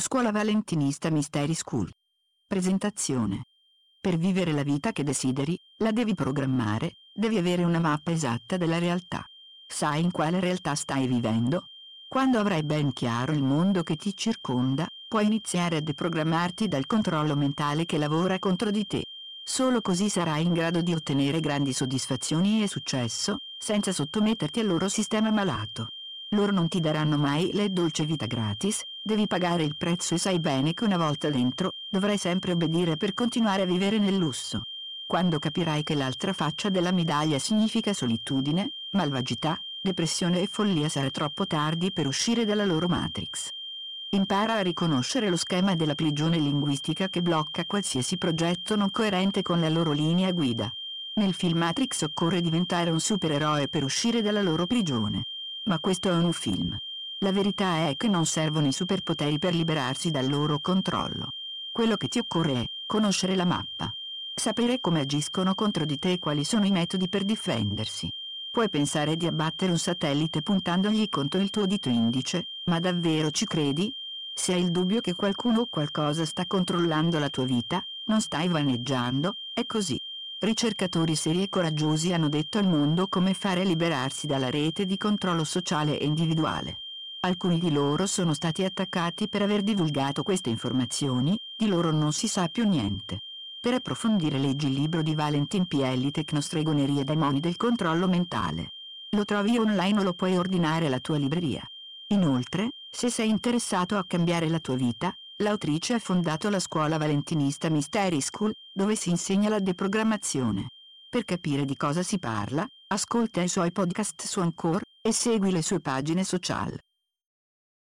Scuola Valentinista Mystery School. Presentazione. Per vivere la vita che desideri, la devi programmare, devi avere una mappa esatta della realtà. Sai in quale realtà stai vivendo? Quando avrai ben chiaro il mondo che ti circonda, puoi iniziare a deprogrammarti dal controllo mentale che lavora contro di te. Solo così sarai in grado di ottenere grandi soddisfazioni e successo, senza sottometterti al loro sistema malato. Loro non ti daranno mai le dolce vita gratis, devi pagare il prezzo e sai bene che una volta dentro, dovrai sempre obbedire per continuare a vivere nel lusso. Quando capirai che l'altra faccia della medaglia significa solitudine, malvagità, depressione e follia sarà troppo tardi per uscire dalla loro matrix. Impara a riconoscere lo schema della prigione linguistica che blocca qualsiasi progetto non coerente con la loro linea guida. Nel film Matrix occorre diventare un supereroe per uscire dalla loro prigione. Ma questo è un film. La verità è che non servono i superpoteri per liberarsi dal loro controllo. Quello che ti occorre è conoscere la mappa. Sapere come agiscono contro di te e quali sono i metodi per difendersi. Puoi pensare di abbattere un satellite puntandogli contro il tuo dito indice, ma davvero ci credi? Se hai il dubbio che qualcuno o qualcosa sta controllando la tua vita, non stai vaneggiando, è così. Ricercatori seri e coraggiosi hanno detto al mondo come fare a liberarsi dalla rete di controllo sociale e individuale. Alcuni di loro sono stati attaccati per aver divulgato queste informazioni, di loro non si sa più niente. Per approfondire leggi il libro di Valentin Pielli Tecnostregonerie demoni del controllo mentale. Lo trovi online o lo puoi ordinare alla tua libreria. Inoltre, se sei interessato a cambiare la tua vita, l'autrice ha fondato la scuola valentinista Mystery School, dove si insegna la deprogrammazione. Per capire di cosa si parla, ascolta i suoi podcast su Anchor, e segui le sue pagine social.